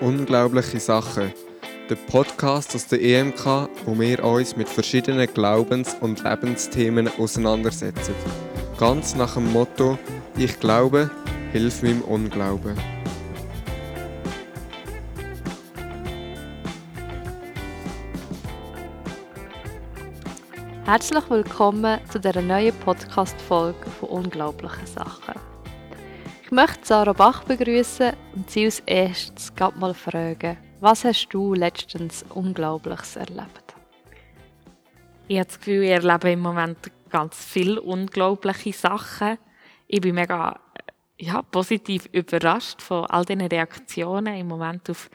Unglaubliche Sachen. Der Podcast aus der EMK, wo wir uns mit verschiedenen Glaubens- und Lebensthemen auseinandersetzen. Ganz nach dem Motto: Ich glaube, hilf meinem Unglauben. Herzlich willkommen zu dieser neuen Podcast-Folge von Unglaublichen Sachen. Ich möchte Sarah Bach begrüßen und sie als erstes mal fragen, was hast du letztens Unglaubliches erlebt? Ich habe das Gefühl, ich erlebe im Moment ganz viele unglaubliche Sachen. Ich bin mega ja, positiv überrascht von all diesen Reaktionen im Moment auf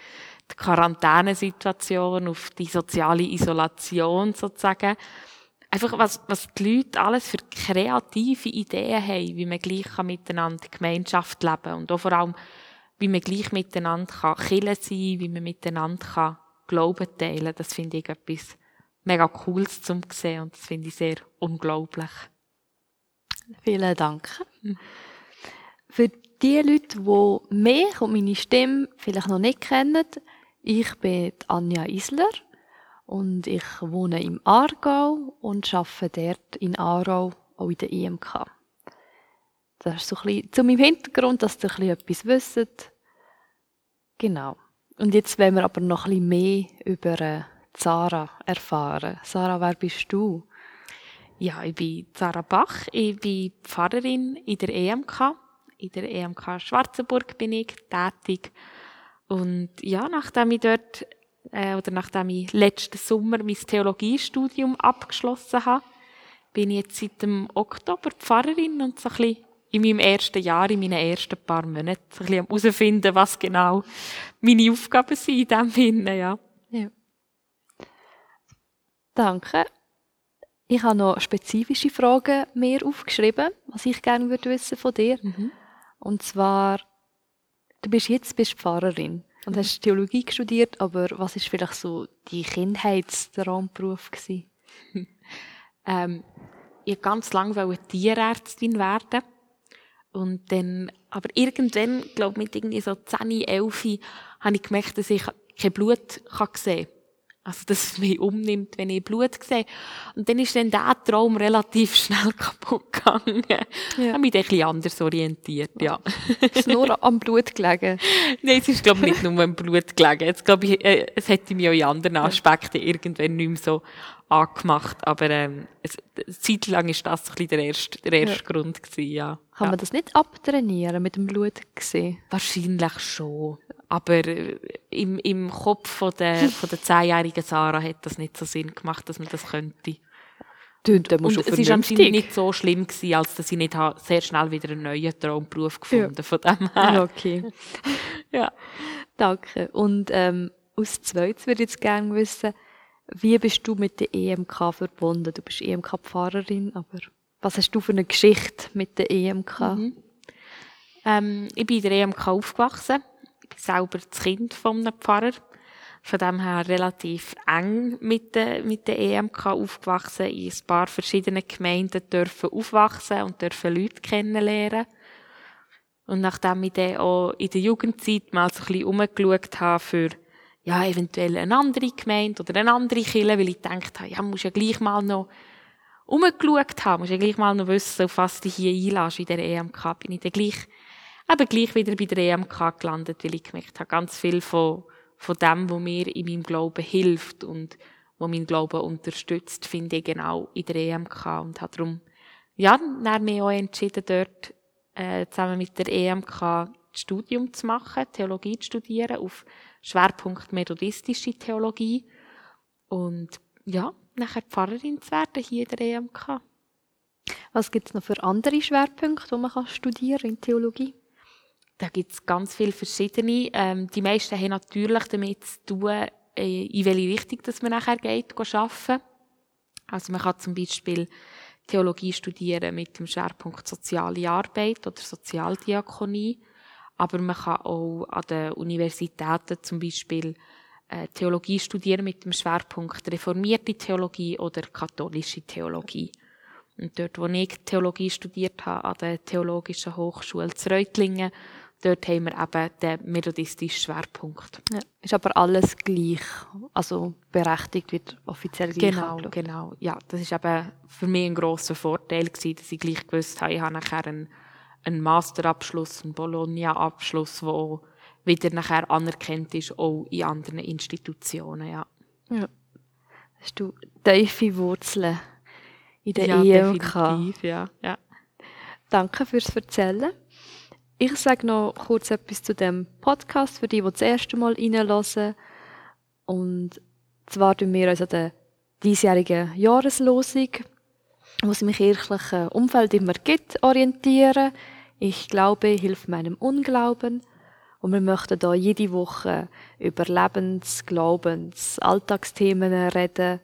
die Quarantänesituation, auf die soziale Isolation sozusagen einfach, was, was die Leute alles für kreative Ideen haben, wie man gleich miteinander Gemeinschaft leben kann. Und auch vor allem, wie man gleich miteinander kann Kirche sein wie man miteinander kann Glauben teilen Das finde ich etwas mega Cooles zum sehen und das finde ich sehr unglaublich. Vielen Dank. Für die Leute, die mich und meine Stimme vielleicht noch nicht kennen, ich bin Anja Isler und ich wohne im Aargau und arbeite dort in Aarau, auch in der IMK. Das ist so ein bisschen zu meinem Hintergrund, dass ihr ein bisschen etwas wisst. Genau. Und jetzt wollen wir aber noch ein bisschen mehr über äh, Sarah erfahren. Sarah, wer bist du? Ja, ich bin Sarah Bach. Ich bin Pfarrerin in der EMK. In der EMK Schwarzenburg bin ich tätig. Und ja, nachdem ich dort äh, oder nachdem ich letzten Sommer mein Theologiestudium abgeschlossen habe, bin ich jetzt seit dem Oktober Pfarrerin und so ein bisschen in meinem ersten Jahr, in meinen ersten paar Monaten, so ein bisschen herausfinden, was genau meine Aufgaben sind in diesem Sinne, ja. ja. Danke. Ich habe noch spezifische Fragen mehr aufgeschrieben, was ich gerne würde wissen von dir. Mhm. Und zwar, du bist jetzt bist Pfarrerin und hast Theologie studiert, aber was ist vielleicht so die Kindheitstraumberuf gewesen? ähm, ich ganz lange Tierärztin werden und dann, aber irgendwann, glaube mit irgendwie so 10, 11, habe ich gemerkt, dass ich kein Blut sehen kann. Also, dass es mich umnimmt, wenn ich Blut sehe. Und dann ist dann der Traum relativ schnell kaputt gegangen. Ja. Ich habe mich dann ein bisschen anders orientiert, ja. Ist es nur am Blut gelegen? Nein, es ist, glaube ich, nicht nur am Blut gelegen. Jetzt, glaube ich, äh, es hätte mich auch in anderen Aspekten irgendwann nicht mehr so angemacht. Aber, ähm, es, zeitlang ist das ein bisschen der erste, der erste ja. Grund gewesen, ja. Kann ja. man das nicht abtrainieren mit dem Blut gesehen? Wahrscheinlich schon. Aber äh, im, im Kopf von der, von der zehnjährigen Sarah hat das nicht so Sinn gemacht, dass man das könnte. Und, und es war anscheinend nicht so schlimm, gewesen, als dass ich nicht sehr schnell wieder einen neuen Traumberuf gefunden ja. von dem her. Okay. ja. Danke. Und ähm, aus Zweites würde ich jetzt gerne wissen, wie bist du mit der EMK verbunden? Du bist EMK-Pfarrerin, aber was hast du für eine Geschichte mit der EMK? Mhm. Ähm, ich bin in der EMK aufgewachsen selber das Kind von einem Pfarrer. Von dem her relativ eng mit der, mit der EMK aufgewachsen, in ein paar verschiedenen Gemeinden dürfen aufwachsen und dürfen Leute kennenlernen. Und nachdem ich dann auch in der Jugendzeit mal so ein bisschen umgeschaut habe für, ja, eventuell eine andere Gemeinde oder eine andere Kirche, weil ich gedacht habe, ja, muss ja gleich mal noch umgeschaut haben, muss ja gleich mal noch wissen, auf was du hier einlässt in der EMK, bin ich dann gleich eben gleich wieder bei der EMK gelandet, weil ich gemerkt habe, ganz viel von, von dem, was mir in meinem Glauben hilft und was meinen Glauben unterstützt, finde ich genau in der EMK und habe darum, ja, dann mich auch entschieden, dort äh, zusammen mit der EMK das Studium zu machen, Theologie zu studieren, auf Schwerpunkt methodistische Theologie und ja, nachher Pfarrerin zu werden hier in der EMK. Was gibt es noch für andere Schwerpunkte, die man kann studieren in Theologie? Da gibt es ganz viele verschiedene. Ähm, die meisten haben natürlich damit zu tun, äh, in welche Richtung dass man nachher geht, arbeiten. Also man kann zum Beispiel Theologie studieren mit dem Schwerpunkt Soziale Arbeit oder Sozialdiakonie. Aber man kann auch an den Universitäten zum Beispiel äh, Theologie studieren mit dem Schwerpunkt reformierte Theologie oder katholische Theologie. Und dort, wo ich Theologie studiert habe, an der Theologischen Hochschule Reutlingen, dort haben wir eben den methodistischen Schwerpunkt. Ja, ist aber alles gleich, also berechtigt wird offiziell gleich Genau, angeschaut. genau. Ja, das ist eben für mich ein grosser Vorteil gewesen, dass ich gleich gewusst habe, ich habe nachher einen, einen Masterabschluss, einen Bologna-Abschluss, der wieder nachher anerkannt ist, auch in anderen Institutionen, ja. Ja. Hast du tiefe Wurzeln in der ja, Ehe gehabt? definitiv, ja. ja. Danke fürs Erzählen. Ich sage noch kurz etwas zu dem Podcast für die, die das erste Mal reinhören. Und zwar tun wir uns an der diesjährigen Jahreslosung, wo es im kirchlichen Umfeld immer gibt, orientieren. Ich glaube, hilft meinem Unglauben. Und wir möchten da jede Woche über Lebens-, Glaubens-, Alltagsthemen reden.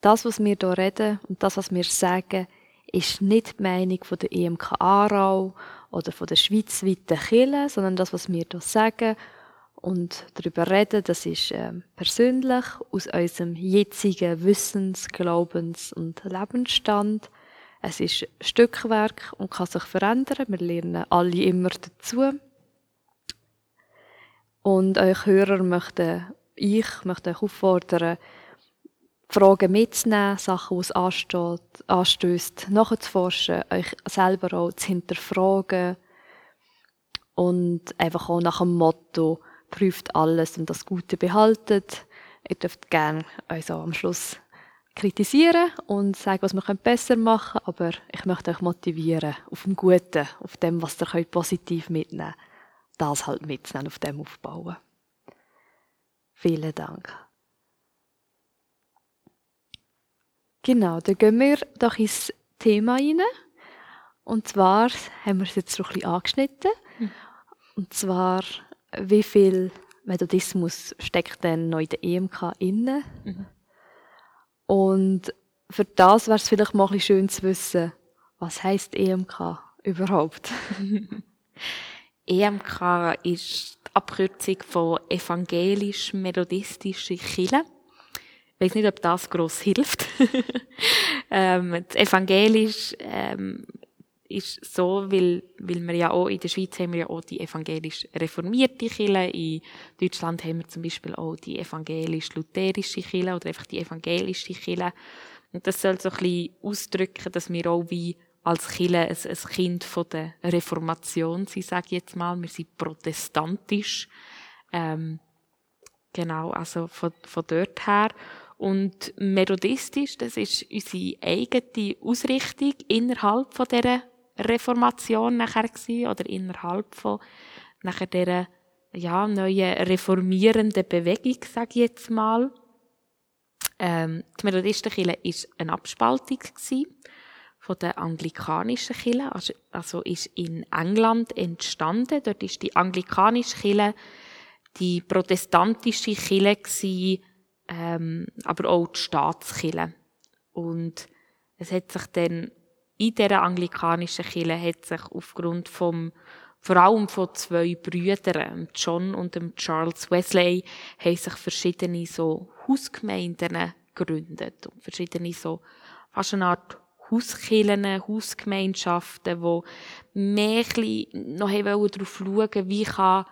Das, was wir hier reden und das, was wir sagen, ist nicht die Meinung der EMK Aarau oder von der schweizweiten Kirche, sondern das, was wir hier sagen und darüber reden, das ist äh, persönlich aus unserem jetzigen Wissens-, Glaubens- und Lebensstand. Es ist Stückwerk und kann sich verändern. Wir lernen alle immer dazu. Und euch Hörer möchte ich möchte euch auffordern, Fragen mitzunehmen, Sachen, die es anstößt, nachzuforschen, euch selber auch zu hinterfragen und einfach auch nach dem Motto, prüft alles und das Gute behaltet. Ihr dürft gerne uns auch am Schluss kritisieren und sagen, was wir besser machen können, aber ich möchte euch motivieren, auf dem Guten, auf dem, was ihr positiv mitnehmen könnt, das halt mitzunehmen, auf dem aufbauen. Vielen Dank. Genau, dann gehen wir doch ins Thema rein. Und zwar haben wir es jetzt so ein bisschen angeschnitten. Und zwar, wie viel Methodismus steckt denn noch in der EMK inne? Und für das wäre es vielleicht mal schön zu wissen, was heißt EMK überhaupt? EMK ist die Abkürzung von evangelisch-methodistische Kirche. Ich weiß nicht, ob das gross hilft. ähm, das evangelisch ähm, ist so, weil, weil wir ja auch in der Schweiz haben wir ja auch die evangelisch reformierte Kirche. In Deutschland haben wir zum Beispiel auch die evangelisch-lutherische Kirche oder einfach die evangelische Kirche. Und das soll so ein bisschen ausdrücken, dass wir auch wie als Kirche ein, ein Kind von der Reformation sind, sage ich jetzt mal. Wir sind protestantisch. Ähm, genau, also von, von dort her. Und methodistisch, das ist unsere eigene Ausrichtung innerhalb von dieser Reformation nachher gewesen, oder innerhalb von nachher dieser ja, neuen reformierenden Bewegung, sage ich jetzt mal. Ähm, die Methodistenkirche war eine Abspaltung von der anglikanischen Kirche, also, also ist in England entstanden. Dort ist die anglikanische Kirche die protestantische Kirche ähm, aber auch die Staatskirche. Und es hat sich dann in dieser anglikanischen Kirche hat sich aufgrund vom vor allem von zwei Brüdern, John und Charles Wesley, haben sich verschiedene so Hausgemeinden gegründet und verschiedene so fast eine Art Hauskirchen, Hausgemeinschaften, die mehr noch darauf schauen wie kann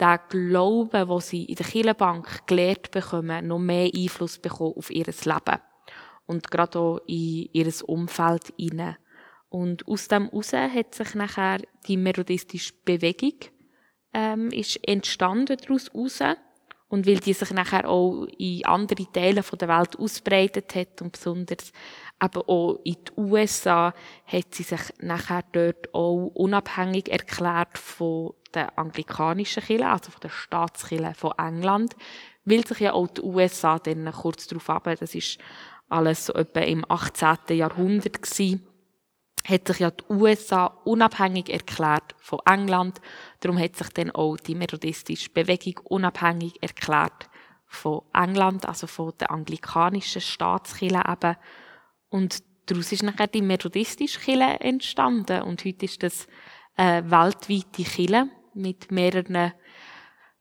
der Glauben, den sie in der Kirchenbank gelehrt bekommen, noch mehr Einfluss bekommen auf ihr Leben. Und gerade auch in ihr Umfeld hinein. Und aus dem heraus hat sich nachher die methodistische Bewegung ähm, ist entstanden daraus heraus. Und weil die sich nachher auch in andere Teile der Welt ausbreitet hat und besonders eben auch in die USA hat sie sich nachher dort auch unabhängig erklärt von der anglikanischen Kirche, also von der Staatskirche von England, weil sich ja auch die USA dann kurz darauf ab, das ist alles so etwa im 18. Jahrhundert gewesen, hat sich ja die USA unabhängig erklärt von England. Darum hat sich dann auch die methodistische Bewegung unabhängig erklärt von England, also von der anglikanischen Staatskirche eben. Und daraus ist nachher die methodistische Kirche entstanden. Und heute ist das eine weltweite Kirche mit mehreren,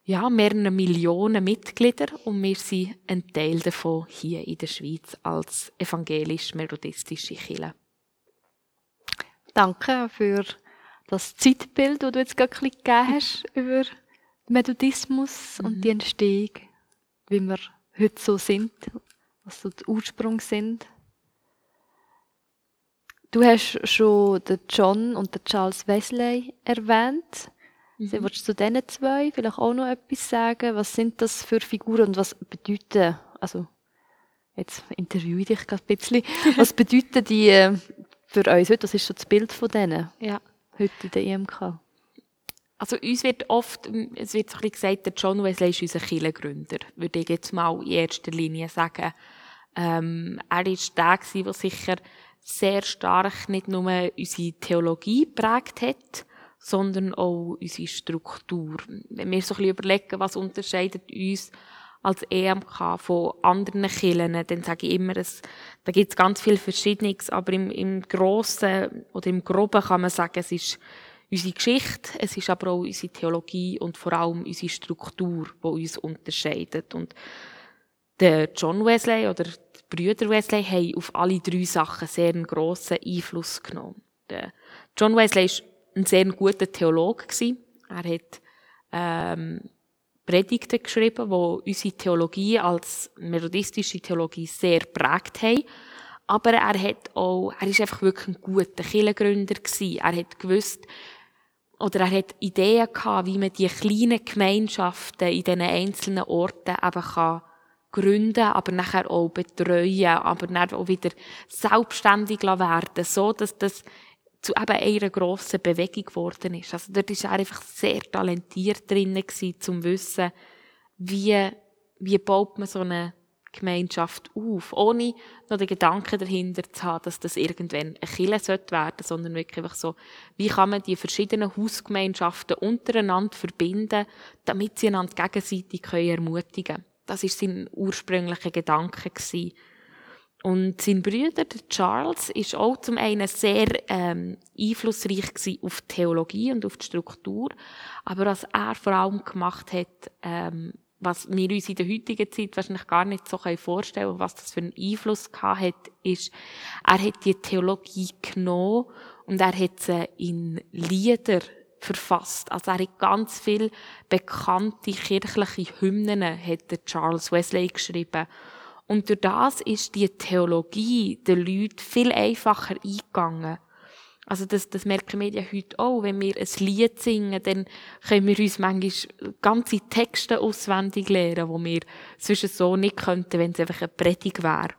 ja, mehreren Millionen Mitgliedern. Und wir sind ein Teil davon hier in der Schweiz als evangelisch-methodistische Kirche. Danke für das Zeitbild, das du jetzt gerade gegeben hast über Methodismus mhm. und die Entstehung, wie wir heute so sind, was so die Ursprung sind. Du hast schon den John und den Charles Wesley erwähnt. Mhm. Willst du zu diesen zwei vielleicht auch noch etwas sagen? Was sind das für Figuren und was bedeuten, also jetzt interviewe ich dich gerade ein bisschen, was bedeuten die äh, für uns heute? Was ist so das Bild von denen? Ja. Heute in der EMK? Also uns wird oft, es wird so ein bisschen gesagt, der John Wesley ist unser Kirchengründer, würde ich jetzt mal in erster Linie sagen. Ähm, er ist der gewesen, der sicher sehr stark nicht nur unsere Theologie prägt hat, sondern auch unsere Struktur. Wenn wir so ein bisschen überlegen, was unterscheidet uns als EMK von anderen Kirchen, dann sage ich immer, es, da gibt es ganz viel Verschiedenes, aber im, im Grossen oder im Groben kann man sagen, es ist unsere Geschichte, es ist aber auch unsere Theologie und vor allem unsere Struktur, die uns unterscheidet. Und der John Wesley oder die Brüder Wesley haben auf alle drei Sachen sehr einen grossen Einfluss genommen. Der John Wesley war ein sehr guter Theologe. Er hat ähm, Predigten geschrieben, die unsere Theologie als methodistische Theologie sehr prägt haben. Aber er hat auch, er ist einfach wirklich ein guter Kirchengründer gewesen. Er hat gewusst, oder er hat Ideen gehabt, wie man die kleinen Gemeinschaften in diesen einzelnen Orten eben kann gründen, aber nachher auch betreuen, aber dann auch wieder selbstständig werden, so dass das zu eben einer grossen Bewegung geworden ist. Also dort war er einfach sehr talentiert drinnen gewesen, zum Wissen, wie, wie baut man so eine Gemeinschaft auf, ohne noch den Gedanken dahinter zu haben, dass das irgendwann ein Kille werden sollte, sondern wirklich einfach so, wie kann man die verschiedenen Hausgemeinschaften untereinander verbinden, damit sie einander gegenseitig ermutigen können. Das ist sein ursprünglicher Gedanke gewesen. Und sein Bruder, der Charles, ist auch zum einen sehr ähm, einflussreich auf die Theologie und auf die Struktur, aber was er vor allem gemacht hat, ähm, was wir uns in der heutigen Zeit wahrscheinlich gar nicht so vorstellen können, was das für einen Einfluss gehabt hat, ist, er hat die Theologie genommen und er hat sie in Lieder verfasst. Also er hat ganz viele bekannte kirchliche Hymnen hat Charles Wesley geschrieben. Und durch das ist die Theologie den Leuten viel einfacher eingegangen. Also das, das merken wir ja heute auch. Wenn wir ein Lied singen, dann können wir uns manchmal ganze Texte auswendig lernen, die wir sonst so nicht könnten, wenn es einfach eine Predigt wäre.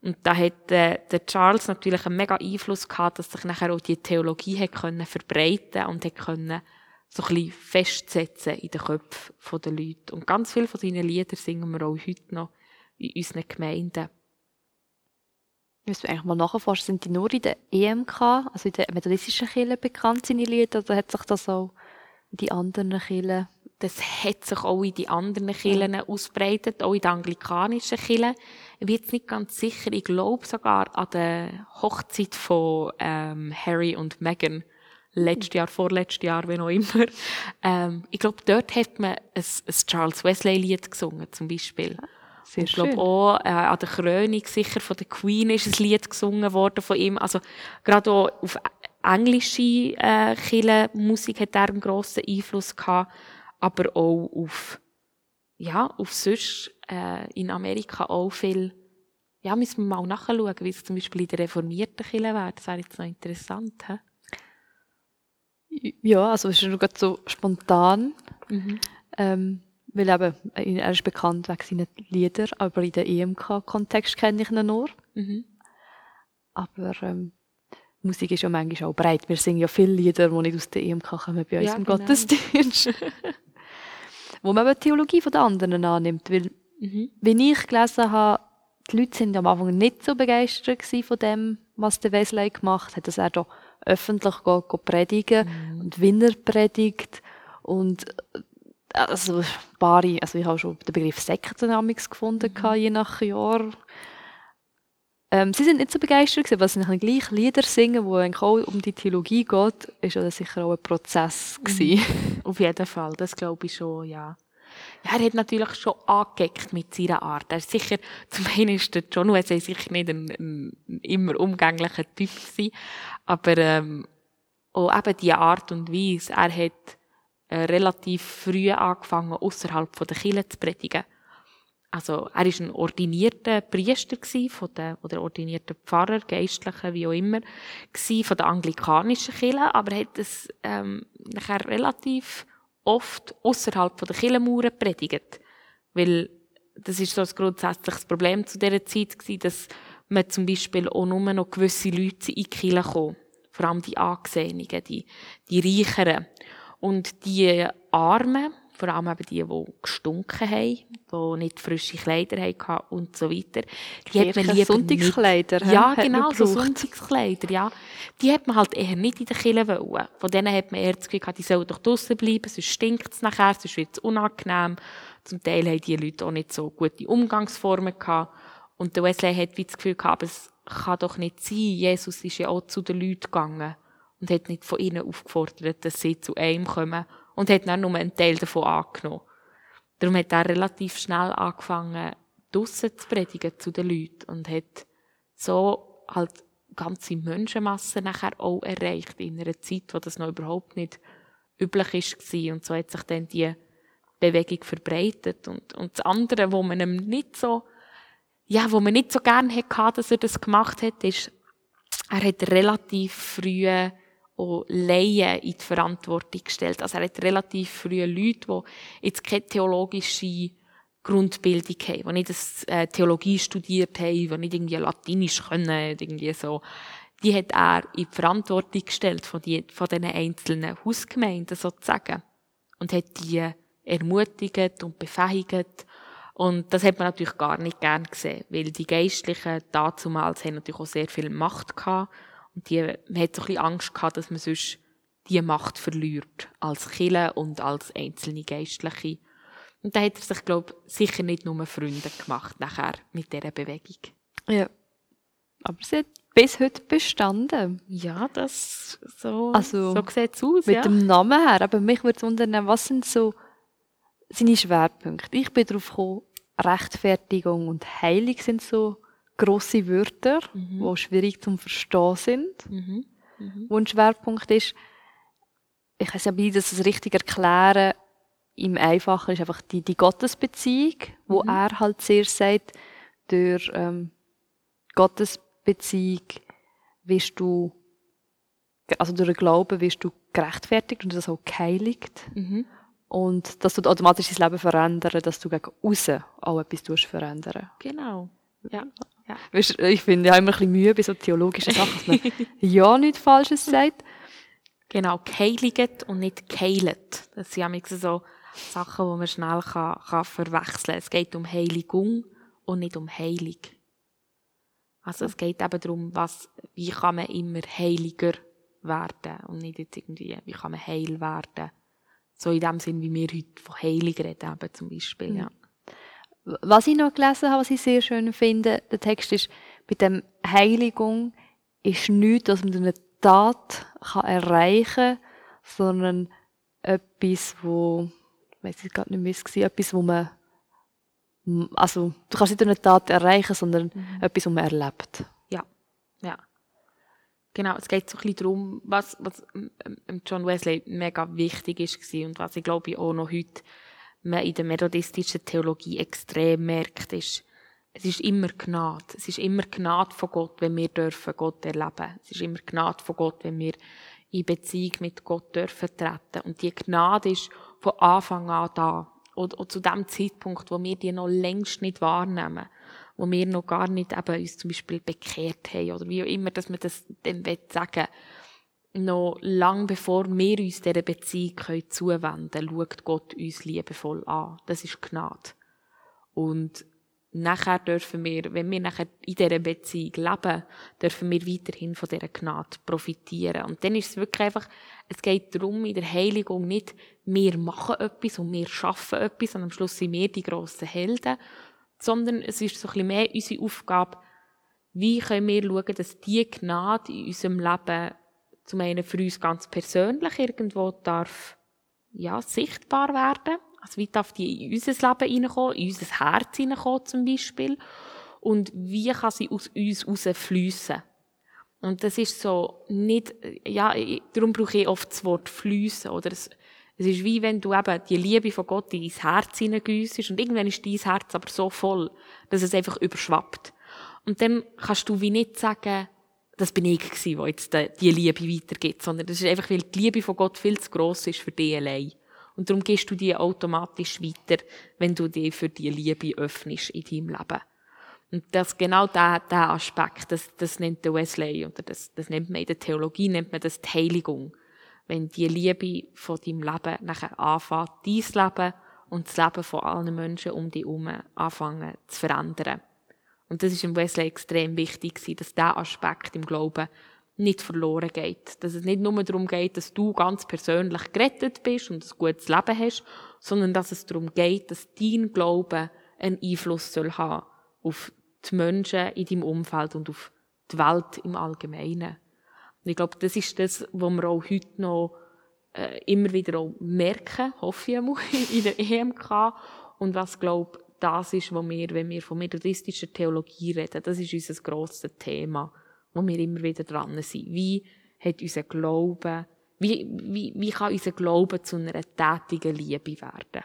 Und da hat äh, der Charles natürlich einen mega Einfluss gehabt, dass sich nachher auch die Theologie hat können verbreiten und hat können so ein bisschen festsetzen in den Köpfen der Leute. Und ganz viele von seinen Liedern singen wir auch heute noch in unseren Gemeinden. Ich muss eigentlich mal nachforschen, sind die nur in der EMK, also in der methodistischen Kirche bekannt, seine Lieder, oder hat sich das auch in die anderen Kirchen das hat sich auch in die anderen Kirchen ausbreitet, auch in den anglikanischen Kirchen. Ich bin jetzt nicht ganz sicher, ich glaube sogar an der Hochzeit von ähm, Harry und Meghan, letztes Jahr, vorletztes Jahr, wie auch immer. Ähm, ich glaube, dort hat man ein, ein Charles Wesley-Lied gesungen, zum Beispiel. Sehr ich glaube auch äh, an der Krönung sicher von der Queen ist ein Lied gesungen worden von ihm. Also gerade auch auf englische äh, Kirchenmusik hat er einen grossen Einfluss gehabt, aber auch auf ja auf sonst äh, in Amerika auch viel. Ja, müssen wir mal nachschauen, wie es zum Beispiel in der reformierten Kirche wäre. Das wäre jetzt noch interessant. He? Ja, also es ist nur so spontan. Mhm. Ähm, weil eben, er ist bekannt wegen seinen Liedern, aber in der EMK-Kontext kenne ich ihn nur. Mhm. Aber ähm, Musik ist ja manchmal auch breit. Wir singen ja viele Lieder, die nicht aus der EMK kommen bei uns ja, im genau. Gottesdienst. Wo man eben die Theologie von den anderen annimmt. Weil, mhm. wie ich gelesen habe, die Leute sind am Anfang nicht so begeistert von dem, was der Wesley gemacht hat, dass er da öffentlich geht, geht predigen mhm. und Winner predigt und also Bari, also ich habe schon den Begriff Sektendynamics gefunden, mhm. je nach Jahr. Ähm, sie sind nicht so begeistert gewesen, weil sie nachher gleich Lieder singen, wo eigentlich auch um die Theologie geht, ist ja sicher auch ein Prozess gewesen. Mhm. Auf jeden Fall, das glaube ich schon, ja. Ja, er hat natürlich schon angegeckt mit seiner Art. Er ist sicher, zum einen ist der John Wesley sicher nicht ein, ein immer umgänglicher Typ gewesen, aber ähm, auch eben die Art und Weise. Er hat relativ früh angefangen, außerhalb der Kirche zu predigen. Also, er ist ein ordinierter Priester von der, oder ordinierter Pfarrer, Geistlicher, wie auch immer, von der anglikanischen Kirche, aber er hat es, ähm, nachher relativ oft außerhalb der Kirchenmauern predigt. Weil, das ist so ein grundsätzliches Problem zu dieser Zeit gewesen, dass man zum Beispiel auch nur noch gewisse Leute in die Kirche kommen. Vor allem die Angesehenen, die, die Reicheren. Und die Armen, vor allem eben die, die gestunken haben, die nicht frische Kleider hatten und so weiter. Die hat man lieber Sonntagskleider. Nicht. Ja, genau, so Sonntagskleider, ja. Die hat man halt eher nicht in der Kirche wollen. Von denen hat man eher das Gefühl die sollen doch draussen bleiben, sonst stinkt es nachher, sonst wird es unangenehm. Zum Teil haben die Leute auch nicht so gute Umgangsformen gehabt. Und der Wesley hat wie das Gefühl gehabt, es kann doch nicht sein. Jesus ist ja auch zu den Leuten gegangen und hat nicht von ihnen aufgefordert, dass sie zu ihm kommen und hat dann nur einen Teil davon angenommen. Darum hat er relativ schnell angefangen, draussen zu predigen zu den Leuten und hat so halt ganze Menschenmassen nachher auch erreicht in einer Zeit, wo das noch überhaupt nicht üblich war. Und so hat sich dann die Bewegung verbreitet. Und, und das andere, wo man ihm nicht so, ja, wo man nicht so gerne hatte, dass er das gemacht hat, ist, er hat relativ früh auch Laien in die Verantwortung gestellt. Also er hat relativ früh Leute, die jetzt keine theologische Grundbildung haben, die nicht äh, Theologie studiert haben, die nicht irgendwie Latinisch können, irgendwie so. Die hat er in die Verantwortung gestellt von, die, von diesen einzelnen Hausgemeinden sozusagen. Und hat die ermutigt und befähigt. Und das hat man natürlich gar nicht gern gesehen, weil die Geistlichen dazumals haben natürlich auch sehr viel Macht gehabt und die, man hat so ein bisschen Angst gehabt, dass man sonst die Macht verliert. Als Kille und als einzelne Geistliche. Und da hat er sich, glaube ich, sicher nicht nur Freunde gemacht nachher mit dieser Bewegung. Ja. Aber sie hat bis heute bestanden. Ja, das so, also, so sieht es aus. Mit ja. dem Namen her. Aber mich würde wundern, was sind so seine Schwerpunkte? Ich bin darauf gekommen, Rechtfertigung und Heilung sind so grosse Wörter, mhm. die schwierig zum Verstehen sind. Mhm. Mhm. Wo ein Schwerpunkt ist, ich weiß ja, wie das richtig erklären, im Einfachen ist einfach die, die Gottesbeziehung, wo mhm. er halt sehr sagt, durch ähm, Gottesbeziehung wirst du, also durch den Glauben wirst du gerechtfertigt und das auch geheiligt. Mhm. Und das tut automatisch dein Leben verändern, dass du gegen außen auch etwas verändern. Genau. Ja. Ja. Ich finde ja immer ein bisschen Mühe bei so theologischen Sachen, dass man ja nichts Falsches sagt. Genau, geheiligt und nicht geheilt. Das sind ja so Sachen, die man schnell kann, kann verwechseln kann. Es geht um Heiligung und nicht um Heilig. Also es geht eben darum, was, wie kann man immer heiliger werden und nicht jetzt irgendwie, wie kann man heil werden. So in dem Sinn, wie wir heute von Heilig reden, eben zum Beispiel, mhm. ja. Was ich noch gelesen habe, was ich sehr schön finde, der Text ist, bei dem Heiligung ist nichts, was man durch eine Tat kann erreichen kann, sondern etwas, wo, ich weiß ich gerade nicht mehr, es war, etwas, wo man, also, du kannst nicht durch eine Tat erreichen, sondern mhm. etwas, was man erlebt. Ja, ja. Genau, es geht so ein bisschen darum, was, was John Wesley mega wichtig ist und was ich glaube auch noch heute man in der methodistischen Theologie extrem merkt, ist, es ist immer Gnade. Es ist immer Gnade von Gott, wenn wir dürfen Gott erleben. Es ist immer Gnade von Gott, wenn wir in Beziehung mit Gott dürfen treten. Und die Gnade ist von Anfang an da. Und, und zu dem Zeitpunkt, wo wir die noch längst nicht wahrnehmen, wo wir noch gar nicht eben uns zum Beispiel bekehrt haben oder wie auch immer, dass man das dann sagen will noch lang bevor wir uns dieser Beziehung zuwenden können, schaut Gott uns liebevoll an. Das ist Gnade. Und nachher dürfen wir, wenn wir nachher in dieser Beziehung leben, dürfen wir weiterhin von dieser Gnade profitieren. Und dann ist es wirklich einfach, es geht darum, in der Heiligung nicht, wir machen etwas und wir schaffen etwas und am Schluss sind wir die grossen Helden, sondern es ist so ein bisschen mehr unsere Aufgabe, wie können wir schauen, dass die Gnade in unserem Leben zum einen für uns ganz persönlich irgendwo darf, ja, sichtbar werden. Also wie darf die in unser Leben hineinkommen, in unser Herz hineinkommen zum Beispiel. Und wie kann sie aus uns herausfliessen. Und das ist so nicht, ja, darum brauche ich oft das Wort fließen, oder es, es ist wie wenn du eben die Liebe von Gott in dein Herz hineingüssest und irgendwann ist dein Herz aber so voll, dass es einfach überschwappt. Und dann kannst du wie nicht sagen, das bin ich gewesen, der jetzt die Liebe weitergibt, sondern das ist einfach, weil die Liebe von Gott viel zu gross ist für dich allein. Und darum gehst du die automatisch weiter, wenn du dich für die Liebe öffnest in deinem Leben. Und das, genau der, der Aspekt, das, das nennt der Wesley, oder das, das nennt man in der Theologie, nennt man das die Heiligung. Wenn die Liebe von deinem Leben nachher anfängt, dein Leben und das Leben von allen Menschen um dich herum anfangen zu verändern. Und das ist im Wesley extrem wichtig, dass dieser Aspekt im Glauben nicht verloren geht. Dass es nicht nur darum geht, dass du ganz persönlich gerettet bist und ein gutes Leben hast, sondern dass es darum geht, dass dein Glaube einen Einfluss soll haben auf die Menschen in deinem Umfeld und auf die Welt im Allgemeinen. Und ich glaube, das ist das, was wir auch heute noch äh, immer wieder auch merken, hoffe ich einmal, in der EMK. Und was, glaube das ist, was wir, wenn wir von methodistischer Theologie reden, das ist unser grosses Thema, wo wir immer wieder dran sind. Wie hat unser Glaube, wie, wie, wie kann unser Glaube zu einer tätigen Liebe werden?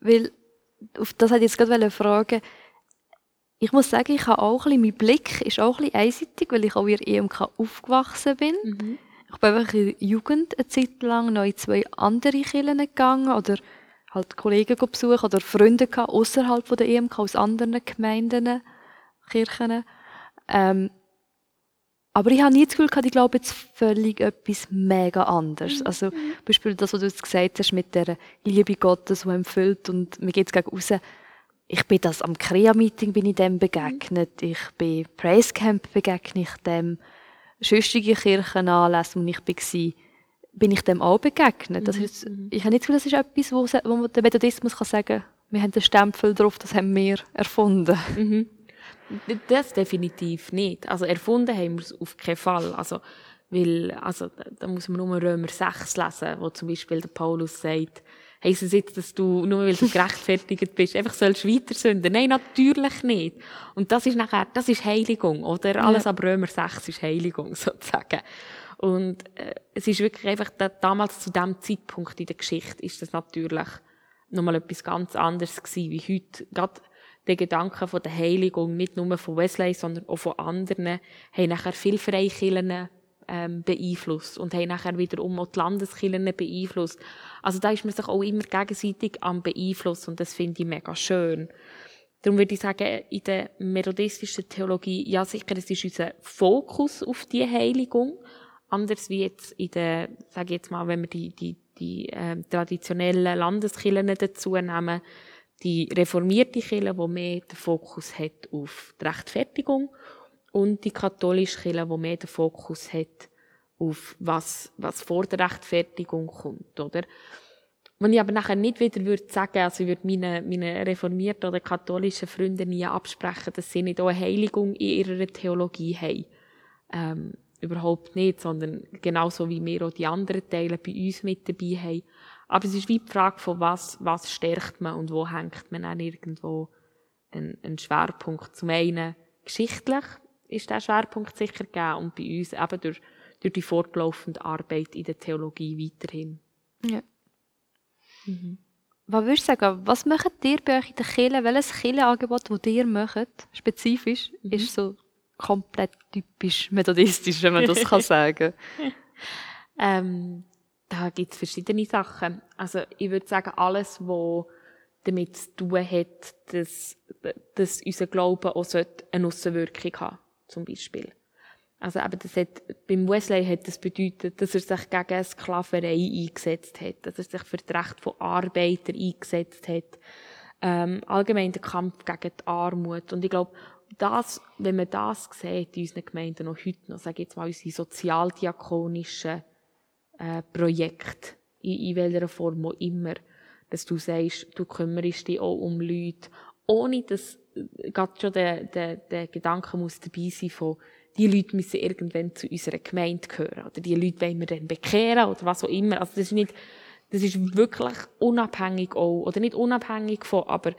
Weil, auf das hätte ich jetzt gerade fragen ich muss sagen, ich habe auch ein bisschen, mein Blick ist auch ein bisschen einseitig, weil ich auch in EMK aufgewachsen bin. Mhm. Ich bin einfach in der Jugend eine Zeit lang noch in zwei andere Kirchen gegangen oder halt Kollegen besuchen oder Freunde gehabt, außerhalb der EMK aus anderen Gemeinden, Kirchen. Ähm, aber ich habe nie das Gefühl gehabt, ich glaube jetzt völlig etwas mega anderes. Mhm. Also, Beispiel das, was du jetzt gesagt hast, mit der Liebe Gottes, die empfüllt und mir geht es gegen raus. Ich bin das am Krea-Meeting bin ich dem begegnet. Ich bin Praise Camp begegnet ich dem. Schöstige Kirchenanlässe, wo ich war, bin ich dem auch begegnet. Das ist, mhm. ich habe nicht das Gefühl, das ist etwas, wo, wo der Methodismus kann sagen kann, wir haben den Stempel drauf, das haben wir erfunden. Mhm. Das definitiv nicht. Also erfunden haben wir es auf keinen Fall. Also, weil, also, da muss man nur Römer 6 lesen, wo zum Beispiel der Paulus sagt, heisst es jetzt, dass du, nur weil du gerechtfertigt bist, einfach sollst weiter sünden? Nein, natürlich nicht. Und das ist nachher, das ist Heiligung, oder? Alles ja. ab Römer 6 ist Heiligung, sozusagen. Und äh, es ist wirklich einfach, damals zu dem Zeitpunkt in der Geschichte ist das natürlich nochmal etwas ganz anderes gewesen, wie heute. Gerade der Gedanke von der Heiligung, nicht nur von Wesley, sondern auch von anderen, haben nachher viel Freikirchen ähm, beeinflusst und haben nachher wiederum auch die Landeskirchen beeinflusst. Also da ist man sich auch immer gegenseitig am beeinflussen und das finde ich mega schön. Darum würde ich sagen, in der methodistischen Theologie, ja sicher, es ist unser Fokus auf die Heiligung, Anders wie jetzt in der, sage jetzt mal, wenn wir die, die, die äh, traditionellen Landeskirchen dazu nehmen, die reformierte Kirche, die mehr den Fokus hat auf die Rechtfertigung und die katholische Kirche, die mehr den Fokus hat auf was, was vor der Rechtfertigung kommt, oder? Wenn ich aber nachher nicht wieder würde sagen, also ich würde meinen, meinen reformierten oder katholischen Freunden nie absprechen, dass sie nicht auch eine Heiligung in ihrer Theologie haben. Ähm, Überhaupt nicht, sondern genauso wie wir auch die anderen Teile bei uns mit dabei haben. Aber es ist wie die Frage von was, was stärkt man und wo hängt man dann irgendwo einen, einen Schwerpunkt. Zum einen geschichtlich ist der Schwerpunkt sicher gegeben und bei uns eben durch, durch die fortlaufende Arbeit in der Theologie weiterhin. Ja. Mhm. Was würdest du sagen, was macht ihr bei euch in der Kirche? Welches Kirchenangebot, das ihr macht, spezifisch, mhm. ist so komplett typisch methodistisch, wenn man das kann sagen ähm, Da gibt es verschiedene Sachen. Also ich würde sagen, alles, was damit zu tun hat, dass, dass unser Glaube auch eine Aussenwirkung haben zum Beispiel. Also eben, das hat, beim Wesley hat das bedeutet, dass er sich gegen Sklaverei eingesetzt hat, dass er sich für das Recht von Arbeitern eingesetzt hat, ähm, allgemein der Kampf gegen die Armut. Und ich glaube, das, wenn man das sieht in unseren Gemeinden noch heute noch, sage jetzt mal, unsere sozialdiakonischen äh, Projekte, in, in welcher Form auch immer, dass du sagst, du kümmerst dich auch um Leute, ohne dass äh, gerade schon der, der, der Gedanke muss dabei sein von, die Leute müssen irgendwann zu unserer Gemeinde gehören, oder die Leute wollen wir dann bekehren, oder was auch immer. Also das ist nicht, das ist wirklich unabhängig auch, oder nicht unabhängig von, aber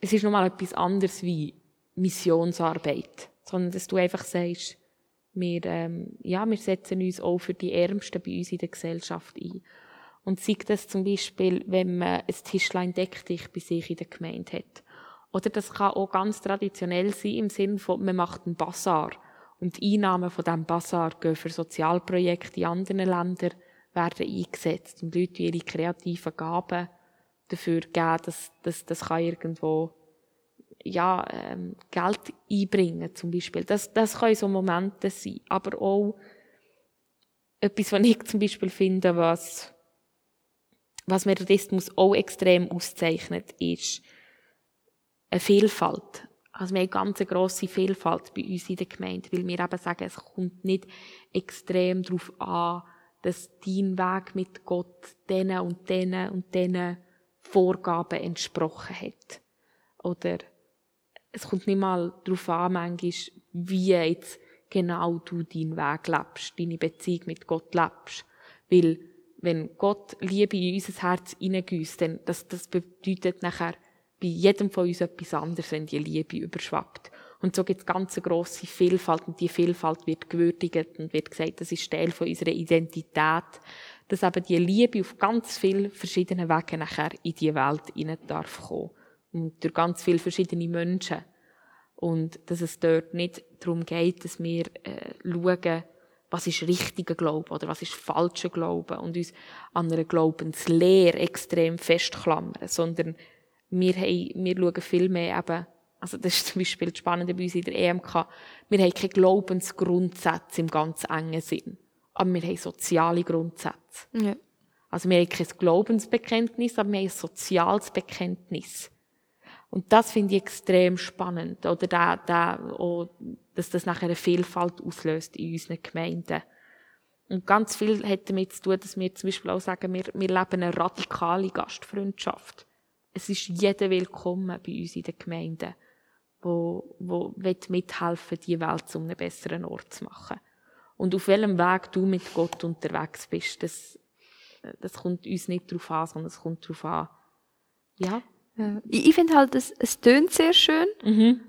es ist nochmal etwas anderes wie Missionsarbeit, sondern dass du einfach sagst, Wir, ähm, ja, wir setzen uns auch für die Ärmsten bei uns in der Gesellschaft ein. Und sieht das zum Beispiel, wenn man ein Tischlein deck dich bei sich in der Gemeinde hat. Oder das kann auch ganz traditionell sein im Sinne von, man macht einen Bazar. Und die Einnahmen von diesem Bazar gehen für Sozialprojekte in anderen Ländern, werden eingesetzt. Und Leute ihre kreativen Gaben dafür geben, dass, dass das kann irgendwo ja, ähm, Geld einbringen zum Beispiel. Das, das können so Momente sein. Aber auch etwas, was ich zum Beispiel finde, was, was Methodismus auch extrem auszeichnet, ist eine Vielfalt. Also wir haben eine ganz grosse Vielfalt bei uns in der Gemeinde, weil wir eben sagen, es kommt nicht extrem darauf an, dass dein Weg mit Gott denen und denen und denen Vorgaben entsprochen hat. Oder es kommt nicht mal darauf an, manchmal, wie jetzt genau du deinen Weg lebst, deine Beziehung mit Gott lebst. Weil, wenn Gott Liebe in unser Herz hineingüsst, dann, das, das bedeutet nachher bei jedem von uns etwas anderes, wenn die Liebe überschwappt. Und so gibt es ganz eine grosse Vielfalt und die Vielfalt wird gewürdigt und wird gesagt, das ist Teil von unserer Identität, dass eben die Liebe auf ganz viele verschiedene Wege nachher in die Welt hinein darf kommen und durch ganz viele verschiedene Menschen. Und dass es dort nicht darum geht, dass wir äh, schauen, was ist richtiger Glaube oder was ist falscher Glaube und uns an einer Glaubenslehre extrem festklammern, sondern wir, haben, wir schauen viel mehr eben, also das ist zum Beispiel das Spannende bei uns in der EMK, wir haben keine Glaubensgrundsätze im ganz engen Sinn, aber wir haben soziale Grundsätze. Ja. Also wir haben kein Glaubensbekenntnis, aber wir haben ein soziales Bekenntnis. Und das finde ich extrem spannend, oder da, da, auch, dass das nachher eine Vielfalt auslöst in unseren Gemeinden. Und ganz viel hat damit zu tun, dass wir zum Beispiel auch sagen, wir, wir leben eine radikale Gastfreundschaft. Es ist jeder willkommen bei uns in den Gemeinden, wo, wo mithelfen die Welt zu einem besseren Ort zu machen. Und auf welchem Weg du mit Gott unterwegs bist, das, das kommt uns nicht darauf an, sondern es kommt darauf an, ja, ja. Ich, ich finde halt, es, es tönt sehr schön. Mhm.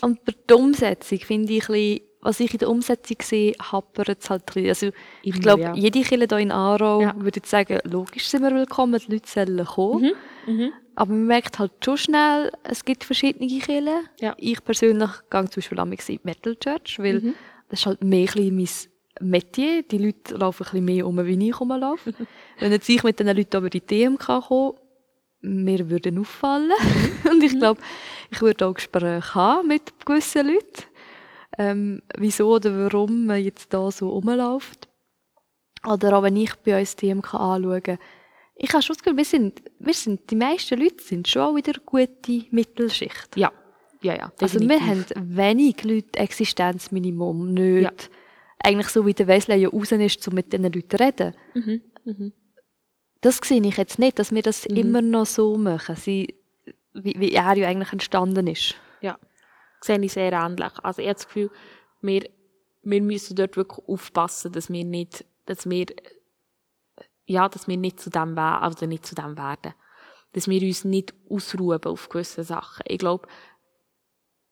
Und bei der Umsetzung finde ich ein bisschen, was ich in der Umsetzung sehe, hapert es halt ein bisschen. Also, ich glaube, ja. jede Kirche hier in Aarau ja. würde jetzt sagen, logisch sind wir willkommen, die Leute sollen kommen. Mhm. Mhm. Aber man merkt halt schon schnell, es gibt verschiedene Kirchen. Ja. Ich persönlich gehe zum Beispiel an die Metal Church, weil mhm. das ist halt mehr ein mein Metier. Die Leute laufen ein bisschen mehr um, wie ich rumlaufe. Wenn jetzt ich mit diesen Leuten über die TMK komme, mir würden auffallen. Mhm. und ich mhm. glaube, ich würde auch Gespräche haben mit gewissen Leuten. Ähm, wieso oder warum man jetzt da so rumläuft. Oder auch wenn ich bei uns TMK anschaue, ich habe schon das Gefühl, wir sind, wir sind, die meisten Leute sind schon auch wieder gute Mittelschicht. Ja. Ja, ja. Definitiv. Also wir haben wenig Leute Existenzminimum, nicht. Ja. Eigentlich so wie der Wesley ja raus ist, um mit diesen Leuten zu reden. Mhm. Mhm das sehe ich jetzt nicht, dass wir das mhm. immer noch so machen, sie, wie, wie er ja eigentlich entstanden ist. Ja, sehe ich sehr ähnlich. Also ich habe das Gefühl, wir, wir müssen dort wirklich aufpassen, dass wir nicht, dass wir, ja, dass wir nicht zu dem werden, also nicht zu dem werden. Dass wir uns nicht ausruhen auf gewisse Sachen. Ich glaube,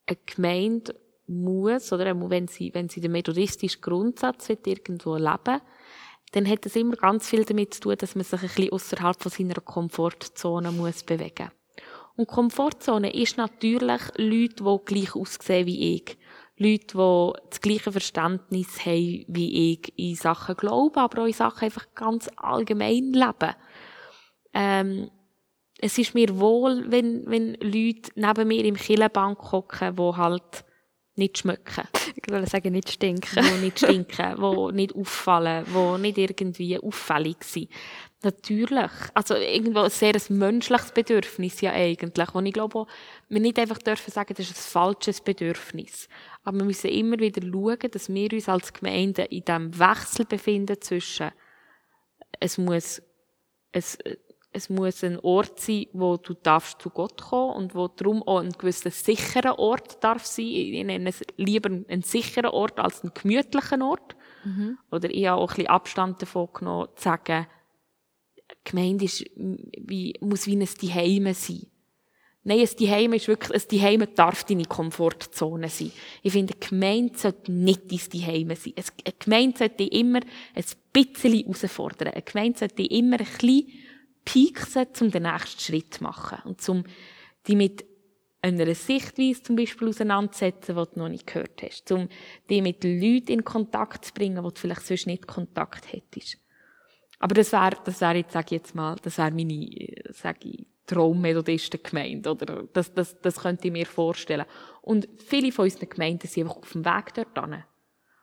eine Gemeinde muss, oder wenn sie, wenn sie den methodistischen Grundsatz irgendwo leben dann hat es immer ganz viel damit zu tun, dass man sich ein bisschen außerhalb von seiner Komfortzone muss bewegen Und Komfortzone ist natürlich Leute, die gleich aussehen wie ich. Leute, die das gleiche Verständnis haben wie ich in Sachen Glauben, aber auch in Sachen einfach ganz allgemein leben. Ähm, es ist mir wohl, wenn, wenn Leute neben mir im Killenbank hocken, die halt nicht schmecken. Ich würde sagen, nicht stinken. Wo nicht stinken, wo nicht auffallen, wo nicht irgendwie auffällig sind. Natürlich. Also irgendwo ein sehr menschliches Bedürfnis ja eigentlich. Und ich glaube wir nicht einfach dürfen sagen, das ist ein falsches Bedürfnis. Aber wir müssen immer wieder schauen, dass wir uns als Gemeinde in diesem Wechsel befinden zwischen, es muss, es, es muss ein Ort sein, wo du darfst zu Gott kommen und wo darum auch ein gewisser sicherer Ort darf sein. Ich nenne es lieber einen sicheren Ort als einen gemütlichen Ort. Mhm. Oder ich habe auch ein bisschen Abstand davon genommen, zu sagen, die Gemeinde ist, wie, muss wie ein Zuhause sein. Nein, ein Zuhause ist wirklich, ein Zuhause darf deine Komfortzone sein. Ich finde, eine Gemeinde sollte nicht dein Zuhause sein. Eine Gemeinde sollte dich immer ein bisschen herausfordern. Eine Gemeinde sollte dich immer ein bisschen pieksen, um den nächsten Schritt zu machen. Und um dich mit einer Sichtweise zum Beispiel auseinandersetzen, die du noch nicht gehört hast. Um dich mit Leuten in Kontakt zu bringen, wo du vielleicht sonst nicht Kontakt hättest. Aber das wäre, das wäre jetzt, sag ich jetzt mal, das wäre meine, sag ich, Traummethodisten-Gemeinde, oder? Das, das, das könnte ich mir vorstellen. Und viele von unseren Gemeinden sind einfach auf dem Weg dorthin.